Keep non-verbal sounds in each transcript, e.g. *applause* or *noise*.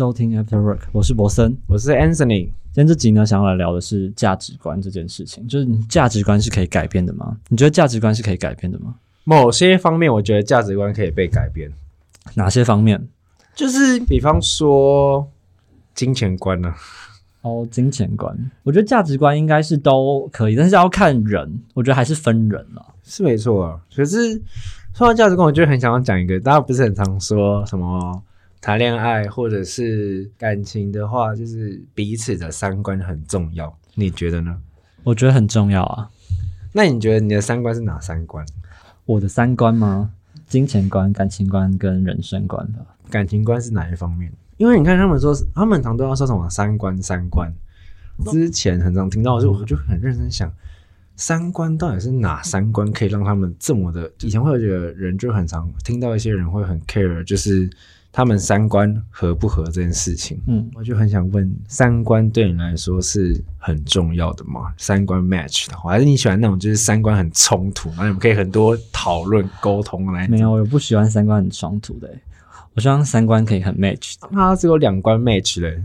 收听 After Work，我是博森。我是 Anthony。今天这集呢，想要来聊的是价值观这件事情，就是你价值观是可以改变的吗？你觉得价值观是可以改变的吗？某些方面，我觉得价值观可以被改变，哪些方面？就是比方说金钱观呢、哦，金钱观，我觉得价值观应该是都可以，但是要看人，我觉得还是分人了。是没错啊。可是说到价值观，我就很想要讲一个，大家不是很常说什么谈恋爱或者是感情的话，就是彼此的三观很重要。你觉得呢？我觉得很重要啊。那你觉得你的三观是哪三观？我的三观吗？金钱观、感情观跟人生观吧。感情观是哪一方面？因为你看他们说，他们常都要说什么三观三观。之前很常听到的时候，我就很认真想，三观到底是哪三观可以让他们这么的？以前会有觉得人就很常听到一些人会很 care，就是他们三观合不合这件事情。嗯，我就很想问，三观对你来说是很重要的吗？三观 match 的话，还是你喜欢那种就是三观很冲突，然后你们可以很多讨论沟通来？没有，我不喜欢三观很冲突的欸、我希望三观可以很 match 的。那只有两观 match 嘞。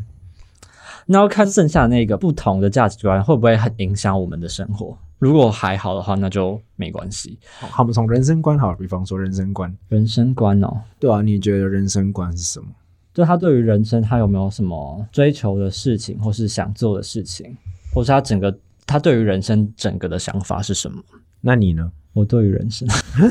那要看剩下那个不同的价值观会不会很影响我们的生活。如果还好的话，那就没关系。好，我们从人生观好了，比方说人生观，人生观哦，对啊，你觉得人生观是什么？就他对于人生，他有没有什么追求的事情，或是想做的事情，或是他整个他对于人生整个的想法是什么？那你呢？我对于人生，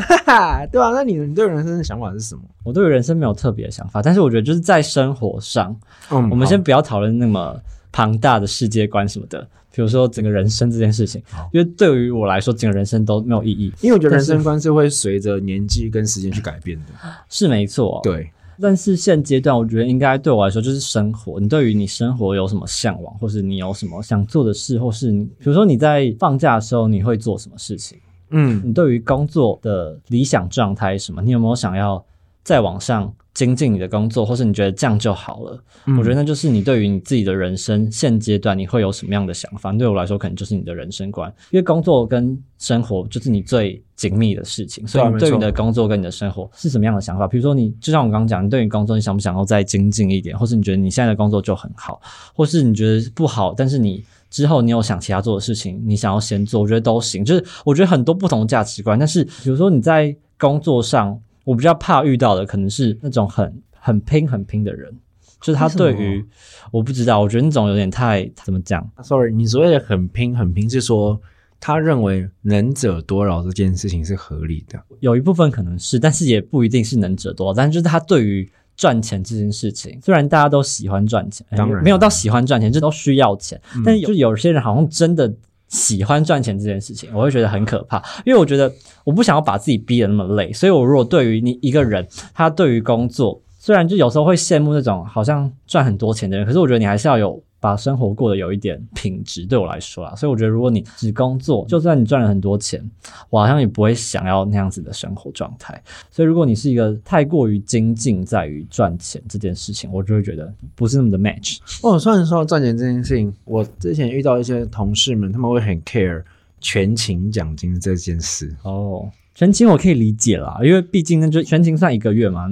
*laughs* 对啊，那你你对人生的想法是什么？我对于人生没有特别的想法，但是我觉得就是在生活上，嗯我们先不要讨论那么庞大的世界观什么的，比如说整个人生这件事情，因为对于我来说，整个人生都没有意义，因为我觉得人生观是会随着年纪跟时间去改变的。是没错。对，但是现阶段，我觉得应该对我来说就是生活。你对于你生活有什么向往，或是你有什么想做的事，或是你比如说你在放假的时候你会做什么事情？嗯，你对于工作的理想状态是什么？你有没有想要再往上精进你的工作，或是你觉得这样就好了？嗯我觉得那就是你对于你自己的人生现阶段你会有什么样的想法？对我来说，可能就是你的人生观，因为工作跟生活就是你最紧密的事情，所以你对于你的工作跟你的生活是什么样的想法？比如说你，就像我刚刚讲，你对于工作你想不想要再精进一点，或是你觉得你现在的工作就很好，或是你觉得不好，但是你之后你有想其他做的事情，你想要先做，我觉得都行。就是我觉得很多不同的价值观，但是比如说你在工作上，我比较怕遇到的可能是那种很很拼很拼的人，就是他对于我不知道，我觉得那种有点太怎么讲，Sorry，你所谓的很拼很拼是说他认为能者多劳这件事情是合理的。有一部分可能是，但是也不一定是能者多劳。但是就是他对于赚钱这件事情，虽然大家都喜欢赚钱，哎当然没有到喜欢赚钱，就都需要钱，嗯但是有就有些人好像真的。喜欢赚钱这件事情，我会觉得很可怕，因为我觉得我不想要把自己逼得那么累，所以我如果对于你一个人，他对于工作，虽然就有时候会羡慕那种好像赚很多钱的人，可是我觉得你还是要有把生活过得有一点品质，对我来说啦，所以我觉得如果你只工作，就算你赚了很多钱，我好像也不会想要那样子的生活状态。所以如果你是一个太过于精进在于赚钱这件事情，我就会觉得不是那么的 match。哦，虽然说赚钱这件事情，我之前遇到一些同事们，他们会很 care 全勤奖金这件事。哦，全勤我可以理解啦，因为毕竟那就全勤算一个月嘛。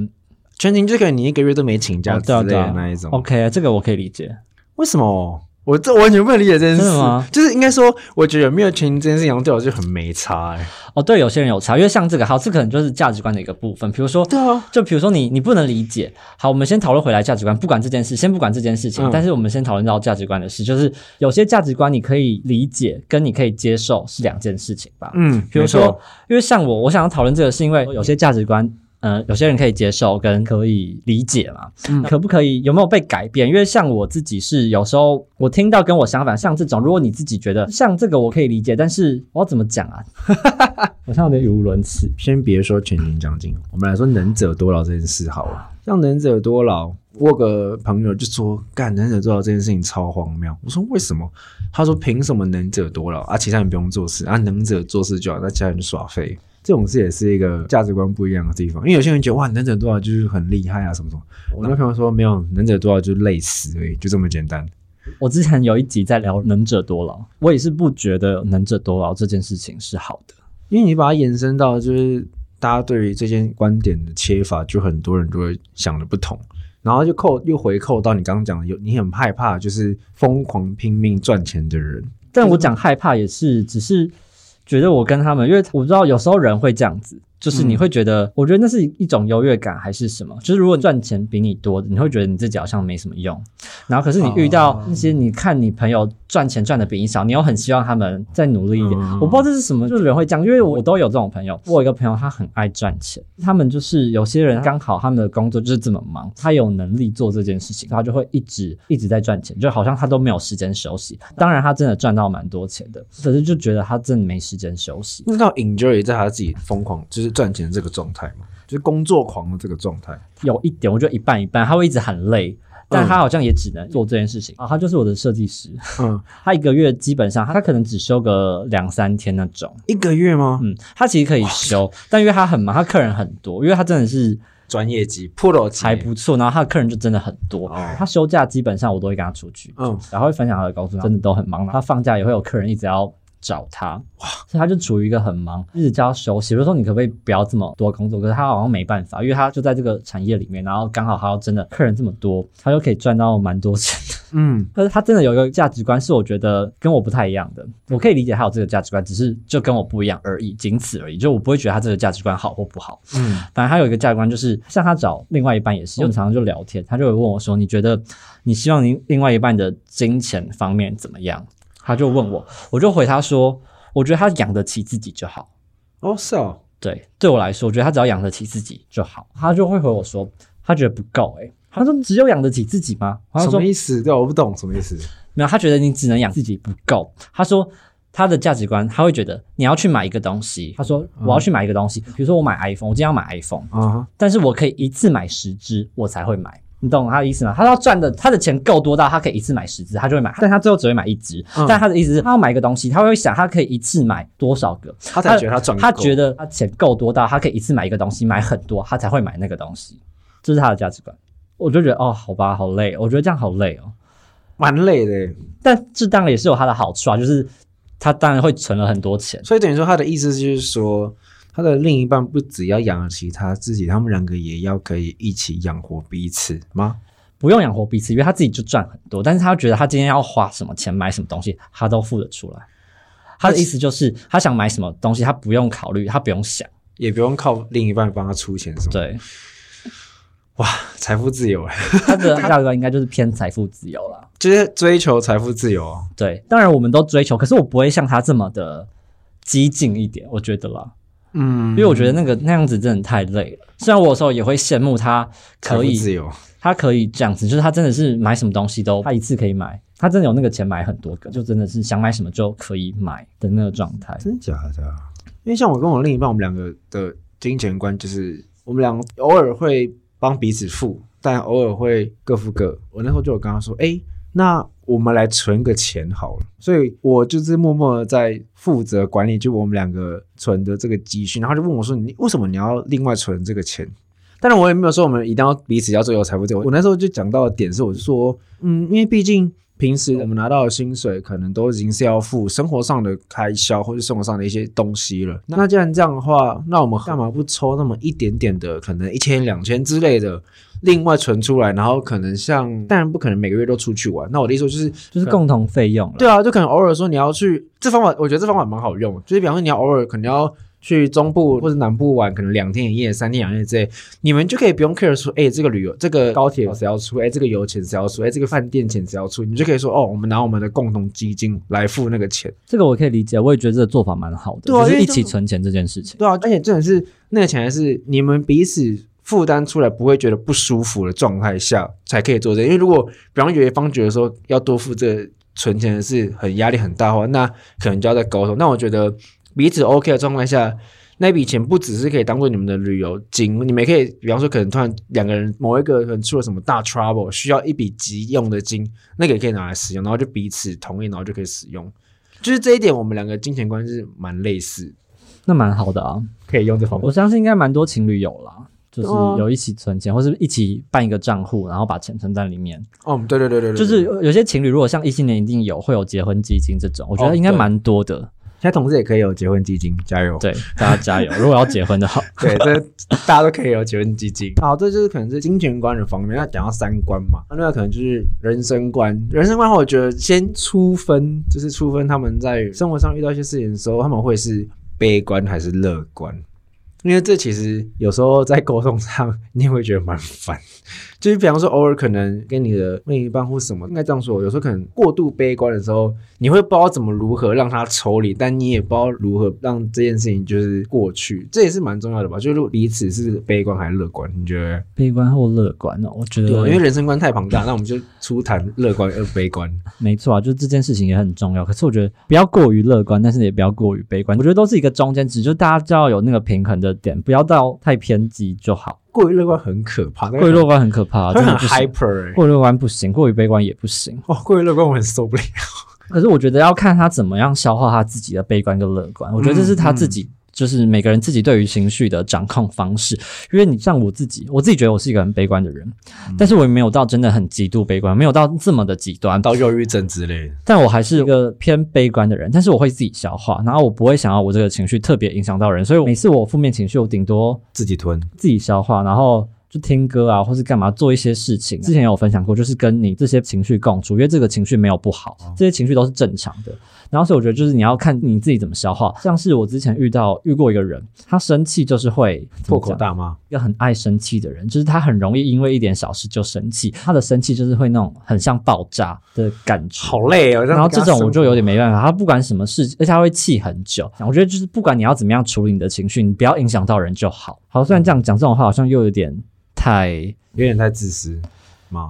全勤就可能你一个月都没请假哦之类对啊对啊的那一种。OK，这个我可以理解。为什么？我这完全不能理解这件事。就是应该说，我觉得有没有全勤这件事情对我就很没差哎、哦，对，有些人有差，因为像这个，好，这可能就是价值观的一个部分。比如说，对啊，就比如说你你不能理解，好，我们先讨论回来价值观，不管这件事，先不管这件事情，嗯但是我们先讨论到价值观的事，就是有些价值观你可以理解跟你可以接受是两件事情吧。嗯，比如说，因为像我，我想要讨论这个，是因为有些价值观。呃，有些人可以接受跟可以理解嘛，嗯可不可以有没有被改变？因为像我自己是有时候我听到跟我相反，像这种，如果你自己觉得像这个我可以理解，但是我要怎么讲啊？我像有点语无伦次。先别说全勤奖金，我们来说能者多劳这件事好了。像能者多劳，我有个朋友就说，干能者多劳这件事情超荒谬。我说为什么？他说凭什么能者多劳啊？其他人不用做事啊，能者做事就好，那其他人就耍废。这种事也是一个价值观不一样的地方，因为有些人觉得哇，能者多劳就是很厉害啊，什么什么。我那朋友说没有，能者多劳就是累死而已，就这么简单。我之前有一集在聊能者多劳，我也是不觉得能者多劳这件事情是好的。因为你把它延伸到就是大家对于这件观点的切法，就很多人就会想的不同。然后就扣又回扣到你刚刚讲的，有你很害怕就是疯狂拼命赚钱的人，但我讲害怕也是，只是觉得我跟他们，因为我知道有时候人会这样子，就是你会觉得，我觉得那是一种优越感还是什么？就是如果赚钱比你多，你会觉得你自己好像没什么用。然后可是你遇到那些，你看你朋友赚钱赚的比你少，你又很希望他们再努力一点。我不知道这是什么，就是人会这样，因为我都有这种朋友。我有一个朋友，他很爱赚钱，他们就是有些人刚好他们的工作就是这么忙，他有能力做这件事情，他就会一直一直在赚钱，就好像他都没有时间休息。当然，他真的赚到蛮多钱的，可是就觉得他真的没时间休息。那到 enjoy 在他自己疯狂就是赚钱这个状态嘛，就是工作狂的这个状态。有一点，我觉得一半一半，他会一直很累。但他好像也只能做这件事情啊，他就是我的设计师。嗯，*laughs* 他一个月基本上他可能只休个两三天那种。一个月吗？嗯，他其实可以休，但因为他很忙，他客人很多，因为他真的是专业级 pro 级还不错，然后他的客人就真的很多。他休假基本上我都会跟他出去，嗯，然后会分享他的工作，真的都很忙。他放假也会有客人一直要。找他哇，所以他就处于一个很忙，一直叫他休息。比如说，你可不可以不要这么多工作？可是他好像没办法，因为他就在这个产业里面，然后刚好他要真的客人这么多，他就可以赚到蛮多钱的。嗯，可是他真的有一个价值观，是我觉得跟我不太一样的。我可以理解他有这个价值观，只是就跟我不一样而已，仅此而已。就我不会觉得他这个价值观好或不好。嗯，反正他有一个价值观，就是像他找另外一半也是，就常常就聊天，他就会问我说：“你觉得你希望您另外一半的金钱方面怎么样？”他就问我，我就回他说。我觉得他养得起自己就好。哦，是哦，对，对我来说，我觉得他只要养得起自己就好。他就会回我说，他觉得不够。诶他说只有养得起自己吗？什么意思？对，我不懂什么意思。没有，他觉得你只能养自己不够。他说他的价值观，他会觉得你要去买一个东西。他说我要去买一个东西，比如说我买 iPhone，我今天要买 iPhone，啊，但是我可以一次买十只，我才会买。你懂他的意思吗？他要赚的，他的钱够多到他可以一次买十只，他就会买。但他最后只会买一只。但他的意思是，他要买一个东西，他会想他可以一次买多少个，他才觉得他赚。他觉得他钱够多到他可以一次买一个东西，买很多，他才会买那个东西。这是他的价值观。我就觉得哦，好吧，好累。我觉得这样好累哦，蛮累的。但这当然也是有他的好处啊，就是他当然会存了很多钱。所以等于说，他的意思就是说。他的另一半不只要养得起他自己，他们两个也要可以一起养活彼此吗？不用养活彼此，因为他自己就赚很多，但是他觉得他今天要花什么钱买什么东西，他都付得出来。他的意思就是，他想买什么东西，他不用考虑，他不用想，也不用靠另一半帮他出钱，什么？对。哇，财富自由他的价值观应该就是偏财富自由了，就是追求财富自由。对，当然我们都追求，可是我不会像他这么的激进一点，我觉得啦。嗯，因为我觉得那个那样子真的太累了。虽然我有时候也会羡慕他可以自由，他可以这样子，就是他真的是买什么东西都他一次可以买，他真的有那个钱买很多个，就真的是想买什么就可以买的那个状态。真的假的？因为像我跟我另一半，我们两个的金钱观就是我们两个偶尔会帮彼此付，但偶尔会各付各。我那时候就有跟他说，哎。那我们来存个钱好了，所以我就是默默的在负责管理，就我们两个存的这个积蓄。然后就问我说：“你为什么你要另外存这个钱？”当然我也没有说我们一定要彼此要最有财富自由。我那时候就讲到的点是，我就说：“嗯，因为毕竟平时我们拿到的薪水可能都已经是要付生活上的开销或者生活上的一些东西了。那既然这样的话，那我们干嘛不抽那么一点点的，可能一千两千之类的？”另外存出来，然后可能像，当然不可能每个月都出去玩。那我的意思就是，就是共同费用。对啊，就可能偶尔说你要去，这方法我觉得这方法蛮好用。就是比方说你要偶尔可能要去中部或者南部玩，可能两天一夜、三天两夜之类，你们就可以不用 care 说，哎，这个旅游这个高铁谁要出？哎，这个油钱谁要出？哎，这个饭店钱谁要出？你就可以说，哦，我们拿我们的共同基金来付那个钱。这个我可以理解，我也觉得这个做法蛮好的，就是一起存钱这件事情。对啊，而且真的是那个钱还是你们彼此。负担出来不会觉得不舒服的状态下才可以做这，因为如果比方有一方觉得说要多付这存钱的是很压力很大的话，那可能就要再沟通。那我觉得彼此 OK 的状况下，那笔钱不只是可以当做你们的旅游金，你们也可以比方说可能突然两个人某一个人出了什么大 trouble，需要一笔急用的金，那个也可以拿来使用，然后就彼此同意，然后就可以使用。就是这一点，我们两个金钱观是蛮类似，那蛮好的啊，可以用这方法。我相信应该蛮多情侣有了。就是有一起存钱，或是一起办一个账户，然后把钱存在里面。哦，对对对对，就是有些情侣如果像异性恋一定有会有结婚基金这种，我觉得应该蛮多的。现在同志也可以有结婚基金，加油！对，大家加油！*laughs* 如果要结婚的话，对，这大家都可以有结婚基金。好，这就是可能是金钱观的方面。那讲到三观嘛，那那可能就是人生观。人生观的话，我觉得先粗分，就是粗分他们在生活上遇到一些事情的时候，他们会是悲观还是乐观？因为这其实有时候在沟通上，你也会觉得蛮烦。就是比方说，偶尔可能跟你的另一半或什么，应该这样说，有时候可能过度悲观的时候，你会不知道怎么如何让他抽离，但你也不知道如何让这件事情就是过去，这也是蛮重要的吧？就是彼此是悲观还是乐观？你觉得？悲观或乐观呢？我觉得，因为人生观太庞大，*laughs* 那我们就初谈乐观而悲观。没错啊，就是这件事情也很重要。可是我觉得不要过于乐观，但是也不要过于悲观。我觉得都是一个中间值，就大家就要有那个平衡的点，不要到太偏激就好。过于乐观很可怕，过于乐观很可怕，会很 hyper。过于乐观不行，过于悲观也不行。哦，过于乐观我很受不了。*laughs* 可是我觉得要看他怎么样消化他自己的悲观跟乐观，我觉得这是他自己。就是每个人自己对于情绪的掌控方式，因为你像我自己，我自己觉得我是一个很悲观的人，但是我也没有到真的很极度悲观，没有到这么的极端，到忧郁症之类的。但我还是一个偏悲观的人，但是我会自己消化，然后我不会想要我这个情绪特别影响到人，所以每次我负面情绪，我顶多自己吞，自己消化，然后。就听歌啊，或是干嘛做一些事情。之前有分享过，就是跟你这些情绪共处，因为这个情绪没有不好，这些情绪都是正常的。然后所以我觉得，就是你要看你自己怎么消化。像是我之前遇到遇过一个人，他生气就是会破口大骂，一个很爱生气的人，就是他很容易因为一点小事就生气。他的生气就是会那种很像爆炸的感觉，好累哦。然后这种我就有点没办法。他不管什么事，而且他会气很久。我觉得就是不管你要怎么样处理你的情绪，你不要影响到人就好。好，虽然这样讲这种话，好像又有点。太有点太自私。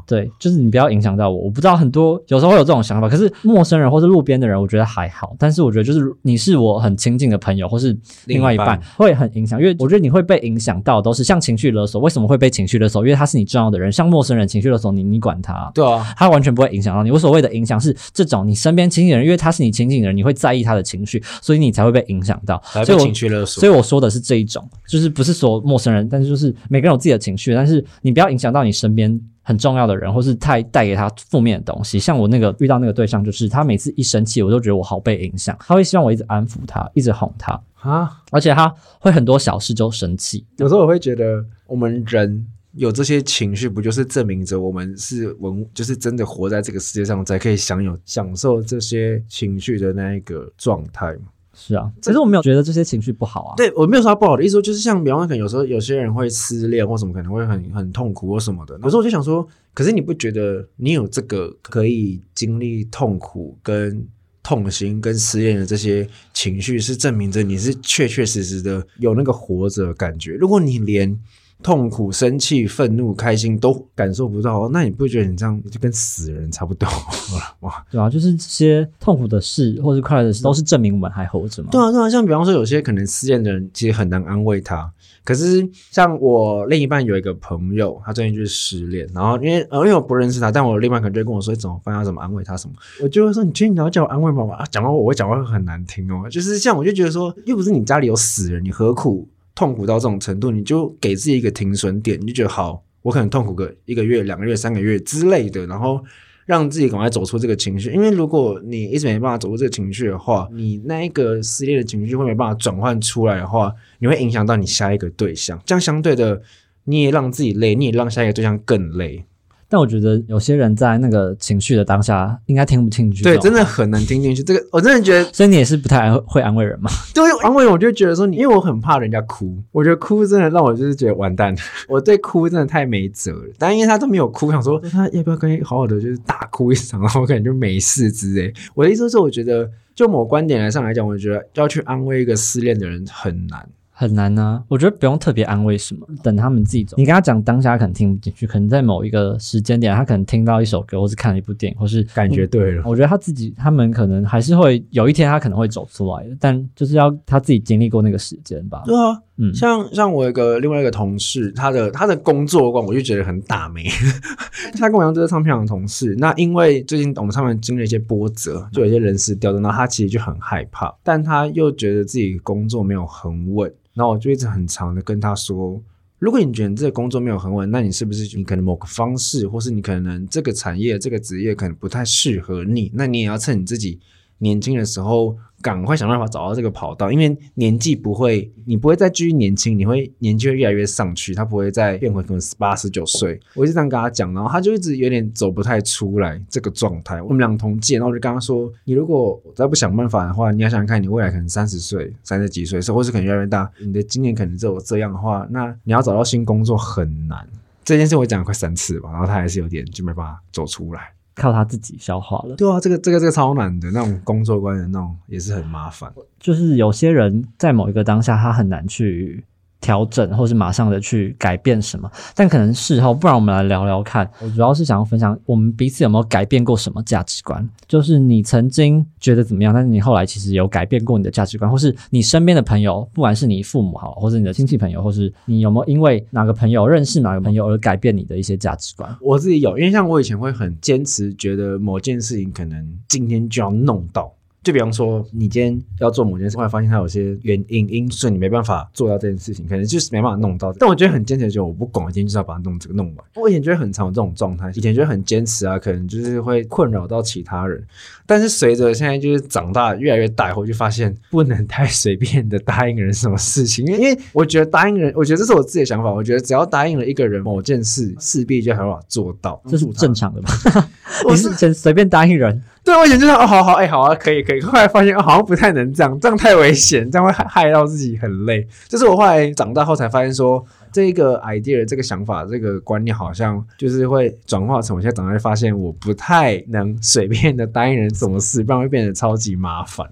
对，就是你不要影响到我。我不知道很多有时候会有这种想法，可是陌生人或是路边的人，我觉得还好。但是我觉得就是你是我很亲近的朋友，或是另外一半，会很影响。因为我觉得你会被影响到，都是像情绪勒索。为什么会被情绪勒索？因为他是你重要的人。像陌生人情绪勒索你，你管他？对啊，他完全不会影响到你。我所谓的影响是这种你身边亲近的人，因为他是你亲近的人，你会在意他的情绪，所以你才会被影响到。所以情绪勒索。所以我说的是这一种，就是不是说陌生人，但是就是每个人有自己的情绪，但是你不要影响到你身边。很重要的人，或是太带给他负面的东西，像我那个遇到那个对象，就是他每次一生气，我都觉得我好被影响。他会希望我一直安抚他，一直哄他啊，而且他会很多小事就生气。有时候我会觉得，我们人有这些情绪，不就是证明着我们是文，就是真的活在这个世界上，才可以享有享受这些情绪的那一个状态吗？是啊，其实我没有觉得这些情绪不好啊。对我没有说他不好的意思，就是像比方说，可能有时候有些人会失恋或什么，可能会很很痛苦或什么的。可是我就想说，可是你不觉得你有这个可以经历痛苦、跟痛心、跟失恋的这些情绪，是证明着你是确确实实的有那个活着感觉。如果你连痛苦、生气、愤怒、开心都感受不到，*laughs* 那你不觉得你这样就跟死人差不多 *laughs* 了吗？对啊，就是这些痛苦的事或者快乐的事，都是证明我们还活着嘛。对啊，对啊，像比方说，有些可能失恋的人，其实很难安慰他。可是像我另一半有一个朋友，他最近就是失恋，然后因为呃，因为我不认识他，但我另一半可能就跟我说怎么办，要怎么安慰他什么，我就会说，你确定你要叫我安慰吗？啊，讲完我会讲话会很难听哦。就是像我就觉得说，又不是你家里有死人，你何苦？痛苦到这种程度，你就给自己一个停损点，你就觉得好，我可能痛苦个一个月、两个月、三个月之类的，然后让自己赶快走出这个情绪。因为如果你一直没办法走出这个情绪的话，你那一个撕裂的情绪会没办法转换出来的话，你会影响到你下一个对象。这样相对的，你也让自己累，你也让下一个对象更累。但我觉得有些人在那个情绪的当下，应该听不进去。对，真的很难听进去。这个我真的觉得，*laughs* 所以你也是不太会安慰人嘛？*laughs* 对，安慰我就觉得说你，因为我很怕人家哭。我觉得哭真的让我就是觉得完蛋。*laughs* 我对哭真的太没辙了。但因为他都没有哭，想说他要不要跟你好好的就是大哭一场，然后可能就没事之类。我的意思是，我觉得就某观点来上来讲，我觉得要去安慰一个失恋的人很难。很难呢，我觉得不用特别安慰什么，等他们自己走。你跟他讲当下可能听不进去，可能在某一个时间点，他可能听到一首歌，或是看了一部电影，或是感觉对了。我觉得他自己，他们可能还是会有一天，他可能会走出来的，但就是要他自己经历过那个时间吧。对啊，嗯，像像我一个另外一个同事，他的他的工作观，我就觉得很大美。*laughs* 他跟我一样都是唱片行的同事，那因为最近我们唱片经历一些波折，就有些人事调动，那他其实就很害怕，但他又觉得自己工作没有很稳。然后我就一直很长的跟他说，如果你觉得这个工作没有很稳，那你是不是你可能某个方式，或是你可能这个产业这个职业可能不太适合你，那你也要趁你自己年轻的时候赶快想办法找到这个跑道，因为年纪不会，你不会再继续年轻，你会年纪会越来越上去，他不会再变回可能十八十九岁。我一直这样跟他讲，然后他就一直有点走不太出来这个状态。我们俩同届，然后我就跟他说，你如果再不想办法的话，你要想想看，你未来可能三十岁、三十几岁，或是可能越来越大，你的经验可能只有这样的话，那你要找到新工作很难。这件事我讲了快三次吧，然后他还是有点就没办法走出来。靠他自己消化了。对啊，这个这个这个超难的那种工作观的那种也是很麻烦。就是有些人在某一个当下，他很难去。调整，或是马上的去改变什么，但可能事后，不然我们来聊聊看。我主要是想要分享，我们彼此有没有改变过什么价值观？就是你曾经觉得怎么样，但是你后来其实有改变过你的价值观，或是你身边的朋友，不管是你父母好，或是你的亲戚朋友，或是你有没有因为哪个朋友认识哪个朋友而改变你的一些价值观？我自己有，因为像我以前会很坚持，觉得某件事情可能今天就要弄到。就比方说，你今天要做某件事，后来发现它有些原因因素，你没办法做到这件事情，可能就是没办法弄到。但我觉得很坚持，就我不管，我今天就是要把它弄这个弄完。我以前觉得很常有这种状态，以前觉得很坚持啊，可能就是会困扰到其他人。但是随着现在就是长大越来越大以后，就发现不能太随便的答应人什么事情，因为因为我觉得答应人，我觉得这是我自己的想法，我觉得只要答应了一个人某件事，势必就很办法做到，这是正常的吧？*laughs* *laughs* 我是随随便答应人？对，我以前就是哦，好好，哎，好啊，可以，可以。后来发现哦，好像不太能这样，这样太危险，这样会害害到自己很累。就是我后来长大后才发现，说这个 idea、这个想法、这个观念，好像就是会转化成我现在长大发现，我不太能随便的答应人什么事，不然会变得超级麻烦。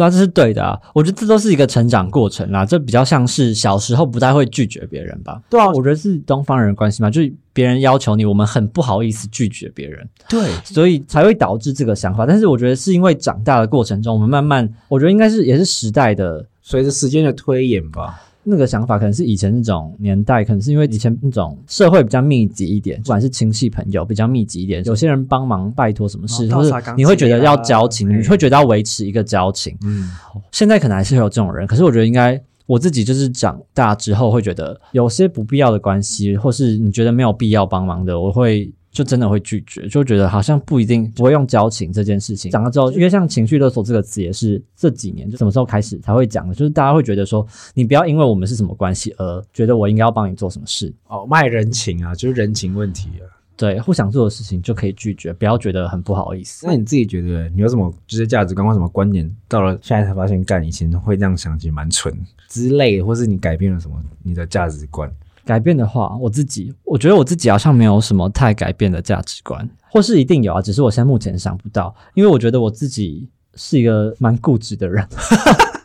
对啊，这是对的啊。我觉得这都是一个成长过程啦，这比较像是小时候不太会拒绝别人吧。对啊，我觉得是东方人关系嘛，就是别人要求你，我们很不好意思拒绝别人。对，所以才会导致这个想法。但是我觉得是因为长大的过程中，我们慢慢，我觉得应该是也是时代的随着时间的推演吧。那个想法可能是以前那种年代，可能是因为以前那种社会比较密集一点，不管是亲戚朋友比较密集一点，有些人帮忙拜托什么事，或是你会觉得要交情，你会觉得要维持一个交情。嗯，现在可能还是会有这种人，可是我觉得应该我自己就是长大之后会觉得有些不必要的关系，或是你觉得没有必要帮忙的，我会。就真的会拒绝，就觉得好像不一定不会用交情这件事情讲了之后，因为像情绪勒索这个词也是这几年就什么时候开始才会讲的，就是大家会觉得说你不要因为我们是什么关系而觉得我应该要帮你做什么事哦，卖人情啊，就是人情问题啊，对，不想做的事情就可以拒绝，不要觉得很不好意思。那你自己觉得你有什么就是价值观或什么观点，到了现在才发现干以前会这样想，其实蛮蠢之类，或是你改变了什么你的价值观？改变的话，我自己我觉得我自己好像没有什么太改变的价值观，或是一定有啊，只是我现在目前想不到，因为我觉得我自己是一个蛮固执的人。*laughs*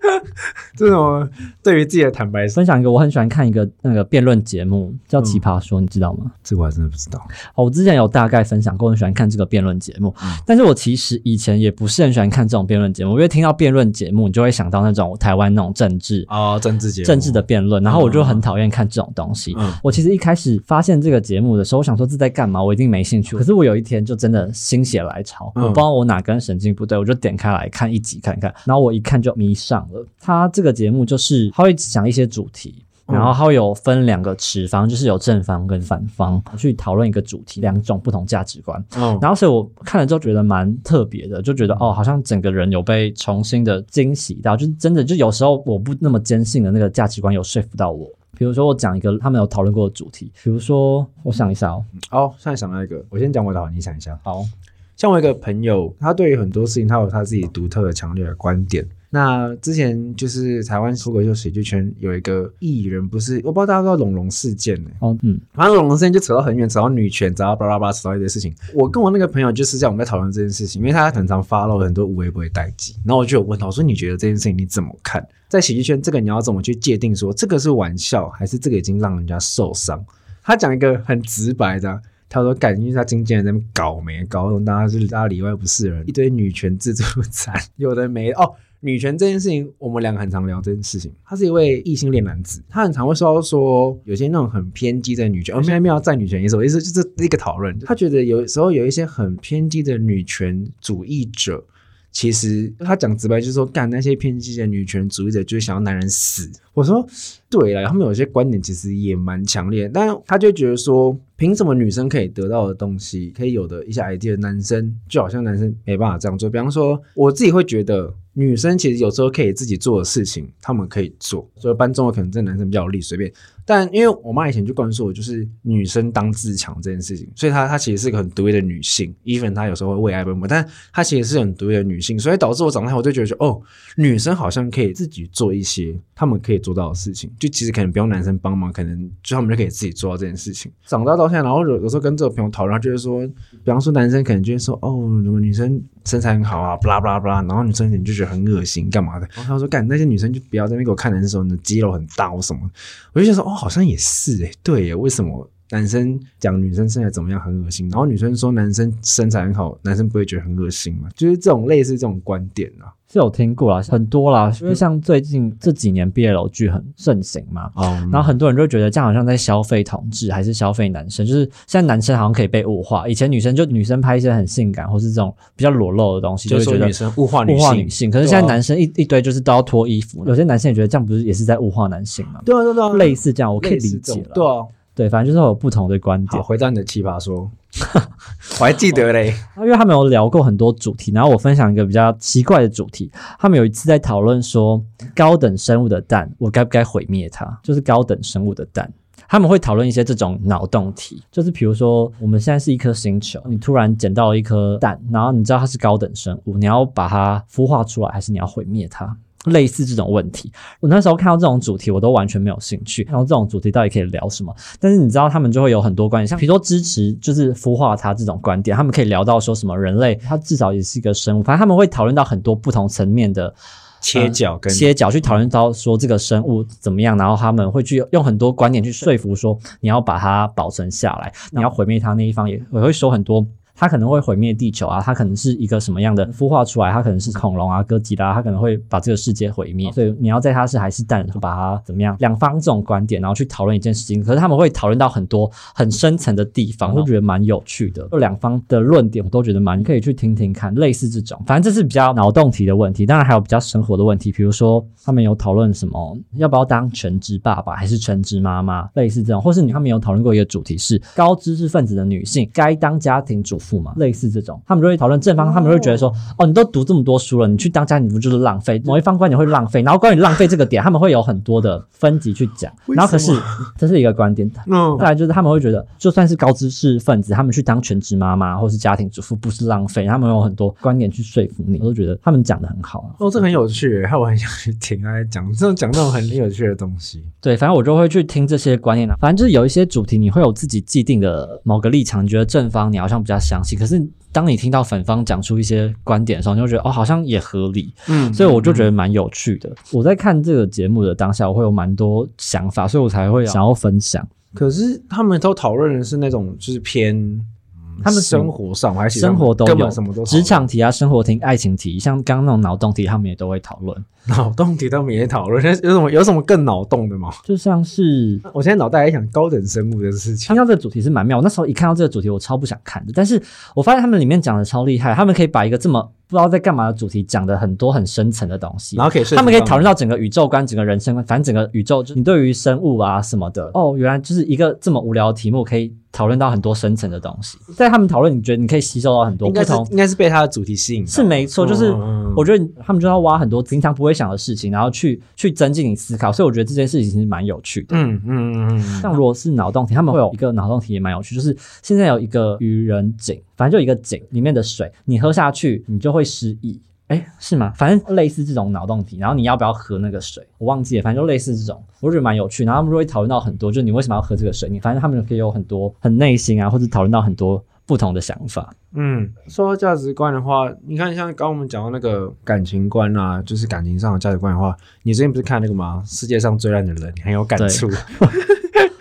*laughs* 这种对于自己的坦白，分享一个我很喜欢看一个那个辩论节目，叫《奇葩说》，你知道吗？这个我还真的不知道。哦，我之前有大概分享过，很喜欢看这个辩论节目。但是我其实以前也不是很喜欢看这种辩论节目，因为听到辩论节目，你就会想到那种台湾那种政治啊，政治节政治的辩论，然后我就很讨厌看这种东西。我其实一开始发现这个节目的时候，我想说这在干嘛？我一定没兴趣。可是我有一天就真的心血来潮，我不知道我哪根神经不对，我就点开来看一集看看，然后我一看就迷上了。他这个节目就是他会讲一些主题，然后他会有分两个持方，就是有正方跟反方去讨论一个主题，两种不同价值观。嗯，然后所以我看了之后觉得蛮特别的，就觉得哦，好像整个人有被重新的惊喜到，就是真的，就有时候我不那么坚信的那个价值观有说服到我。比如说我讲一个他们有讨论过的主题，比如说我想一下哦，哦，现在想到一个，我先讲我的好，你想一下。好，像我一个朋友，他对于很多事情他有他自己独特的、强烈的观点。那之前就是台湾脱口秀喜剧圈有一个艺人，不是我不知道大家知道龙龙事件呢？哦，嗯，反正龙龙事件就扯到很远，扯到女权，扯到巴拉巴拉，扯到一堆事情。我跟我那个朋友就是这样，我们在讨论这件事情，因为他很常发了很多无微不微代际。然后我就有问他，我说你觉得这件事情你怎么看？在喜剧圈这个你要怎么去界定说这个是玩笑，还是这个已经让人家受伤？他讲一个很直白的，他说感觉他经纪人在那边搞没搞懂，大家就是大家里外不是人，一堆女权自助餐，*laughs* 有的没哦。女权这件事情，我们两个很常聊这件事情。他是一位异性恋男子，他很常会说说有些那种很偏激的女权，而没有没有在女权意思，我意思就是一个讨论。他觉得有时候有一些很偏激的女权主义者，其实他讲直白就是说，干那些偏激的女权主义者就是想要男人死。我说对了，他们有些观点其实也蛮强烈，但他就觉得说，凭什么女生可以得到的东西，可以有的一些 idea，男生就好像男生没办法这样做。比方说，我自己会觉得。女生其实有时候可以自己做的事情，他们可以做。所以搬重的可能这男生比较有力，随便。但因为我妈以前就灌输我，就是女生当自强这件事情，所以她她其实是个很独立的女性。even 她有时候会为爱奔波，但她其实是很独立的女性，所以导致我长大后我就觉得说，哦，女生好像可以自己做一些她们可以做到的事情，就其实可能不用男生帮忙，可能就她们就可以自己做到这件事情。长大到现在，然后有有时候跟这个朋友讨论，就是说，比方说男生可能就会说，哦，什么女生身材很好啊，不啦不啦不啦，然后女生你就觉得很恶心，干嘛的？然后他说，干那些女生就不要在那边给我看男生，你的肌肉很大或什么，我就想说，哦，好像也是诶、对耶，为什么男生讲女生身材怎么样很恶心，然后女生说男生身材很好，男生不会觉得很恶心吗？就是这种类似这种观点啊。是有听过啦，很多啦，因为像最近这几年 BL 剧很盛行嘛，哦，然后很多人就觉得这样好像在消费同志，还是消费男生，就是现在男生好像可以被物化，以前女生就女生拍一些很性感或是这种比较裸露的东西，就会觉得女生物化女物化性，女性，可是现在男生一一堆就是都要脱衣服，有些男生也觉得这样不是也是在物化男性嘛？对啊对啊类似这样，我可以理解了。对啊。对，反正就是有不同的观好，点。回到你的奇葩说，*laughs* 我还记得嘞。*laughs* 因为他们有聊过很多主题，然后我分享一个比较奇怪的主题。他们有一次在讨论说，高等生物的蛋，我该不该毁灭它？就是高等生物的蛋。他们会讨论一些这种脑洞题，就是比如说，我们现在是一颗星球，你突然捡到了一颗蛋，然后你知道它是高等生物，你要把它孵化出来，还是你要毁灭它？类似这种问题，我那时候看到这种主题，我都完全没有兴趣。然后这种主题到底可以聊什么？但是你知道，他们就会有很多观点，像比如说支持就是孵化它这种观点，他们可以聊到说什么人类它至少也是一个生物，反正他们会讨论到很多不同层面的切角跟切角去讨论到说这个生物怎么样，然后他们会去用很多观点去说服说你要把它保存下来，你要毁灭它那一方也也会说很多。它可能会毁灭地球啊，它可能是一个什么样的孵化出来，它可能是恐龙啊、哥吉拉，它可能会把这个世界毁灭。所以你要在它是还是蛋，把它怎么样？两方这种观点，然后去讨论一件事情。可是他们会讨论到很多很深层的地方，我觉得蛮有趣的。就两方的论点，我都觉得蛮可以去听听看。类似这种，反正这是比较脑洞题的问题。当然还有比较生活的问题，比如说他们有讨论什么要不要当全职爸爸还是全职妈妈，类似这种，或是你他们有讨论过一个主题是高知识分子的女性该当家庭主妇吗？类似这种，他们就会讨论正方，他们会觉得说，哦，你都读这么多书了，你去当家庭主妇就是浪费。某一方观点会浪费，然后关于浪费这个点，他们会有很多的分级去讲。然后可是这是一个观点，嗯再来就是他们会觉得，就算是高知识分子，他们去当全职妈妈或是家庭主妇不是浪费，他们有很多观点去说服你，我都觉得他们讲的很好啊。哦，这很有趣耶，害我很想去听他在讲这种讲那种很有趣的东西。对，反正我就会去听这些观念啊。反正就是有一些主题，你会有自己既定的某个立场，你觉得正方你好像比较可是当你听到反方讲出一些观点的时候，你就觉得哦，好像也合理。嗯所以我就觉得蛮有趣的。我在看这个节目的当下，我会有蛮多想法，所以我才会想要分享。可是他们都讨论的是那种就是偏嗯他们生活上，还是生活都有什么都职场题啊、生活题、爱情题，像刚刚那种脑洞题，他们也都会讨论。*laughs* 脑洞题他们也讨论，有什么有什么更脑洞的吗？就像是 *laughs* 我现在脑袋还想高等生物的事情听。到这个主题是蛮妙，我那时候一看到这个主题，我超不想看的。但是我发现他们里面讲的超厉害，他们可以把一个这么不知道在干嘛的主题讲的很多很深层的东西，然后可以他们可以讨论到整个宇宙观、整个人生观，反正整个宇宙，就你对于生物啊什么的，哦，原来就是一个这么无聊的题目，可以讨论到很多深层的东西。在他们讨论，你觉得你可以吸收到很多不同。应该是被他的主题吸引，是没错，就是我觉得他们就要挖很多平常不会想的事情，然后去去增进你思考，所以我觉得这件事情其实蛮有趣的。嗯嗯嗯嗯像如果是脑洞题，他们会有一个脑洞题也蛮有趣，就是现在有一个愚人井，反正就一个井里面的水，你喝下去你就会失忆。哎，是吗？反正类似这种脑洞题，然后你要不要喝那个水？我忘记了，反正就类似这种，我觉得蛮有趣。然后他们就会讨论到很多，就是你为什么要喝这个水？你反正他们可以有很多很内心啊，或者讨论到很多不同的想法。嗯，说到价值观的话，你看像刚刚我们讲到那个感情观啊，就是感情上的价值观的话，你最近不是看那个吗？世界上最烂的人，你很有感触。*laughs*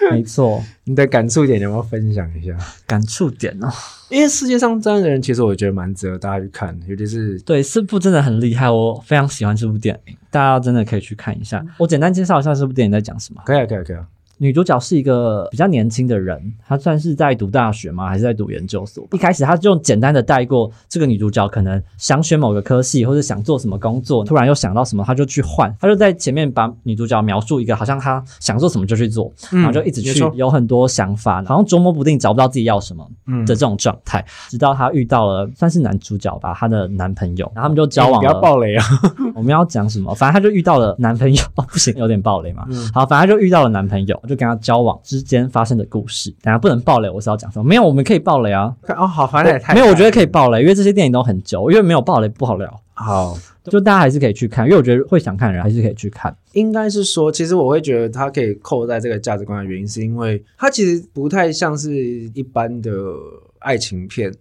*laughs* 没错，你的感触点，你要不要分享一下？感触点哦。因为世界上这样的人，其实我觉得蛮值得大家去看，尤其是对，这部真的很厉害，我非常喜欢这部电影，大家真的可以去看一下。我简单介绍一下这部电影在讲什么。可以啊，可以啊，可以啊。女主角是一个比较年轻的人，她算是在读大学吗？还是在读研究所？一开始她就简单的带过这个女主角可能想选某个科系，或者想做什么工作，突然又想到什么，她就去换。她就在前面把女主角描述一个好像她想做什么就去做，然后就一直去有很多想法，好像捉摸不定，找不到自己要什么嗯的这种状态。直到她遇到了算是男主角吧，她的男朋友，然后他们就交往不要暴雷啊！*laughs* 我们要讲什么？反正她就遇到了男朋友，*laughs* 哦、不行，有点暴雷嘛。嗯好，反正就遇到了男朋友，就跟他交往之间发生的故事。等下不能爆雷，我是要讲什么？没有，我们可以爆雷啊。哦，好，反正也太没有，我觉得可以爆雷，因为这些电影都很久，因为没有爆雷不好聊。好。就大家还是可以去看，因为我觉得会想看的人还是可以去看。应该是说，其实我会觉得它可以扣在这个价值观的原因，是因为它其实不太像是一般的爱情片，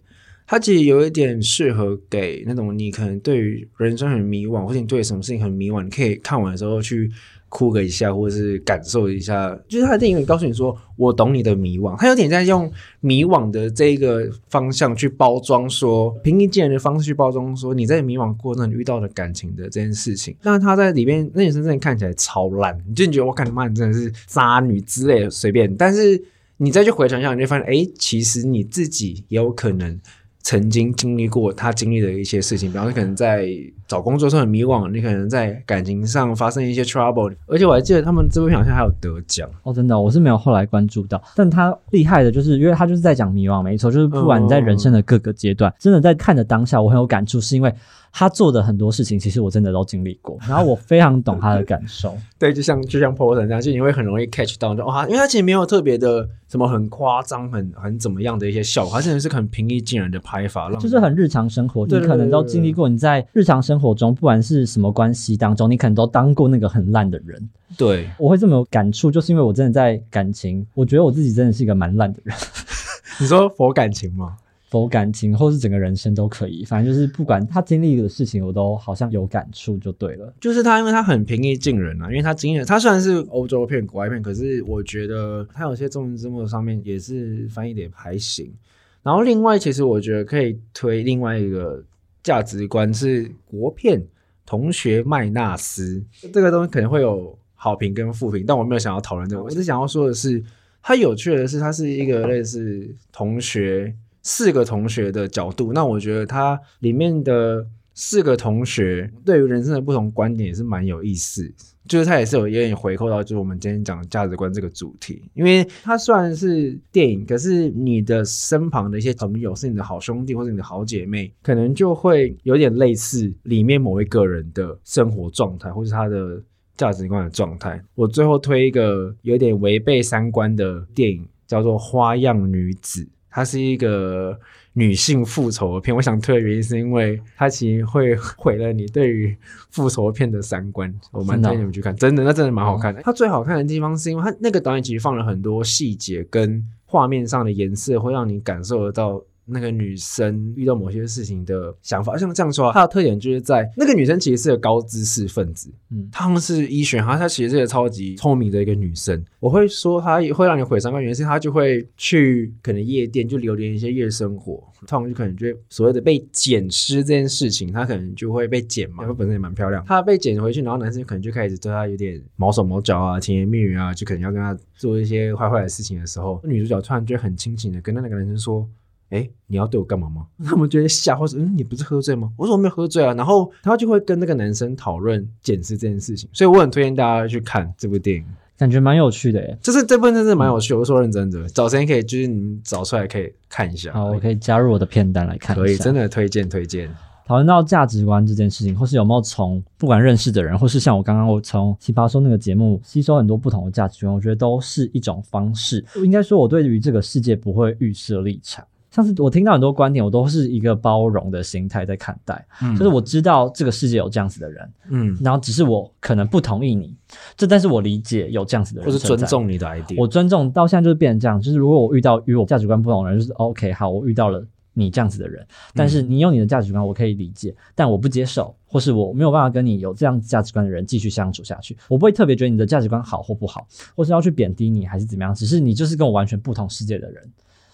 它其实有一点适合给那种你可能对于人生很迷惘，或者你对什么事情很迷惘，你可以看完的时候去哭个一下，或者是感受一下。就是他的电影会告诉你说，我懂你的迷惘，他有点在用迷惘的这一个方向去包装说，平易近人的方式去包装说你在迷惘过程中遇到的感情的这件事情。那他在里面那女生真的看起来超烂，你就觉得我看妈你真的是渣女之类的随便，但是你再去回想一下，你就发现，哎，其实你自己也有可能。曾经经历过他经历的一些事情，比方说可能在找工作上很迷惘，你可能在感情上发生一些 trouble，而且我还记得他们这部片好像还有得奖，哦，真的，我是没有后来关注到，但他厉害的就是，因为他就是在讲迷惘，没错，就是不管你在人生的各个阶段，真的在看的当下，我很有感触，是因为他做的很多事情，其实我真的都经历过，*laughs* 然后我非常懂他的感受。*laughs* 对，就像就像 p o r t 这样，就你会很容易 catch 到，就哇、因为他其实没有特别的什么很夸张、很很怎么样的一些效果，他真的是很平易近人的拍法，就是很日常生活，你可能都经历过。你在日常生活中，不管是什么关系当中，你可能都当过那个很烂的人。对，我会这么有感触，就是因为我真的在感情，我觉得我自己真的是一个蛮烂的人，*laughs* 你说佛感情吗？否感情或是整个人生都可以，反正就是不管他经历的事情，我都好像有感触就对了。就是他，因为他很平易近人啊，因为他经历，他虽然是欧洲片、国外片，可是我觉得他有些中文字幕上面也是翻译的也还行。然后另外，其实我觉得可以推另外一个价值观是国片《同学麦纳斯》这个东西可能会有好评跟负评，但我没有想要讨论这个，我只想要说的是，它有趣的是，它是一个类似同学四个同学的角度，那我觉得它里面的四个同学对于人生的不同观点也是蛮有意思。就是它也是有有点回扣到，就是我们今天讲的价值观这个主题，因为它虽然是电影，可是你的身旁的一些朋友是你的好兄弟或者你的好姐妹，可能就会有点类似里面某一个人的生活状态，或是他的价值观的状态。我最后推一个有点违背三观的电影，叫做《花样女子》，它是一个女性复仇片。我想推的原因是因为它其实会毁了你对于复仇片的三观。我蛮推荐你们去看，真的，那真的蛮好看的。它最好看的地方是因为它那个导演其实放了很多细节跟画面上的颜色，会让你感受得到。那个女生遇到某些事情的想法，像这样说啊，她的特点就是在那个女生其实是个高知识分子，嗯她们是医学，然后她其实是个超级聪明的一个女生。我会说她也会让你毁三观，原因是她就会去可能夜店就流连一些夜生活，通常就可能就所谓的被捡尸这件事情，她可能就会被捡嘛，她本身也蛮漂亮，她被捡回去，然后男生可能就开始对她有点毛手毛脚啊，甜言蜜语啊，就可能要跟她做一些坏坏的事情的时候，女主角突然就很清醒的跟那个男生说。哎，你要对我干嘛吗？*laughs* 他们觉得吓，或者嗯，你不是喝醉吗？我说我没有喝醉啊。然后他就会跟那个男生讨论检视这件事情，所以我很推荐大家去看这部电影。感觉蛮有趣的耶。就是这部分真的蛮有趣，我说认真的，找时间可以，就是你们找出来可以看一下。好，我可以加入我的片单来看一下。可以，真的推荐推荐。讨论到价值观这件事情，或是有没有从不管认识的人，或是像我刚刚我从奇葩说那个节目吸收很多不同的价值观，我觉得都是一种方式。应该说，我对于这个世界不会预设立场。像是我听到很多观点，我都是一个包容的心态在看待，嗯。就是我知道这个世界有这样子的人，嗯，然后只是我可能不同意你，这但是我理解有这样子的人或是尊重你的 idea。我尊重到现在就是变成这样，就是如果我遇到与我价值观不同的人，就是 OK 好，我遇到了你这样子的人，但是你有你的价值观，我可以理解，但我不接受，或是我没有办法跟你有这样价值观的人继续相处下去，我不会特别觉得你的价值观好或不好，或是要去贬低你还是怎么样，只是你就是跟我完全不同世界的人。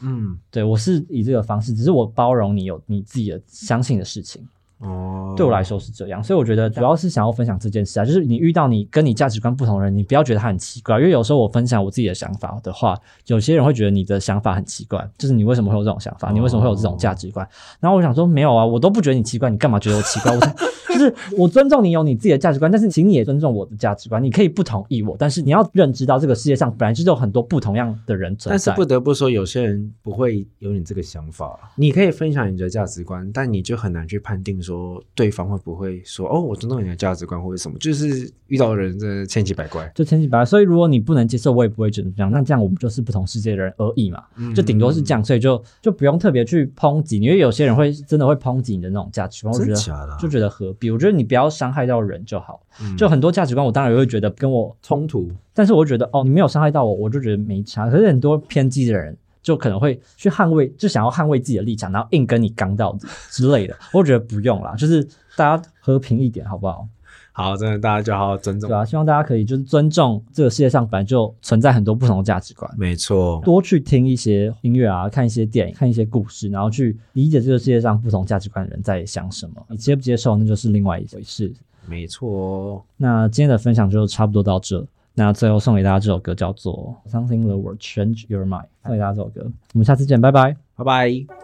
嗯对我是以这个方式，只是我包容你有你自己的相信的事情。哦，对我来说是这样，所以我觉得主要是想要分享这件事啊，就是你遇到你跟你价值观不同的人，你不要觉得他很奇怪，因为有时候我分享我自己的想法的话，有些人会觉得你的想法很奇怪，就是你为什么会有这种想法，你为什么会有这种价值观？然后我想说没有啊，我都不觉得你奇怪，你干嘛觉得我奇怪？我才 *laughs* 就是我尊重你有你自己的价值观，但是请你也尊重我的价值观。你可以不同意我，但是你要认知到这个世界上本来就是有很多不同样的人存在。但是不得不说，有些人不会有你这个想法。你可以分享你的价值观，但你就很难去判定说对方会不会说哦，我尊重你的价值观或者什么。就是遇到的人真的千奇百怪，就千奇百怪。所以如果你不能接受，我也不会觉得这样。那这样我们就是不同世界的人而已嘛，就顶多是这样。所以就就不用特别去抨击，因为有些人会真的会抨击你的那种价值观，我觉得就觉得何必？我觉得你不要伤害到人就好。嗯就很多价值观，我当然也会觉得跟我冲突。但是我觉得哦，你没有伤害到我，我就觉得没差。可是很多偏激的人就可能会去捍卫，就想要捍卫自己的立场，然后硬跟你刚到之类的。*laughs* 我觉得不用啦，就是大家和平一点，好不好？好，真的大家就好好尊重对。啊，希望大家可以就是尊重这个世界上本来就存在很多不同的价值观，没错，多去听一些音乐啊，看一些电影，看一些故事，然后去理解这个世界上不同价值观的人在想什么。你接不接受，那就是另外一回事。没错哦。那今天的分享就差不多到这。那最后送给大家这首歌叫做《Something the World Change Your Mind》，送给大家这首歌。我们下次见，拜拜。拜拜。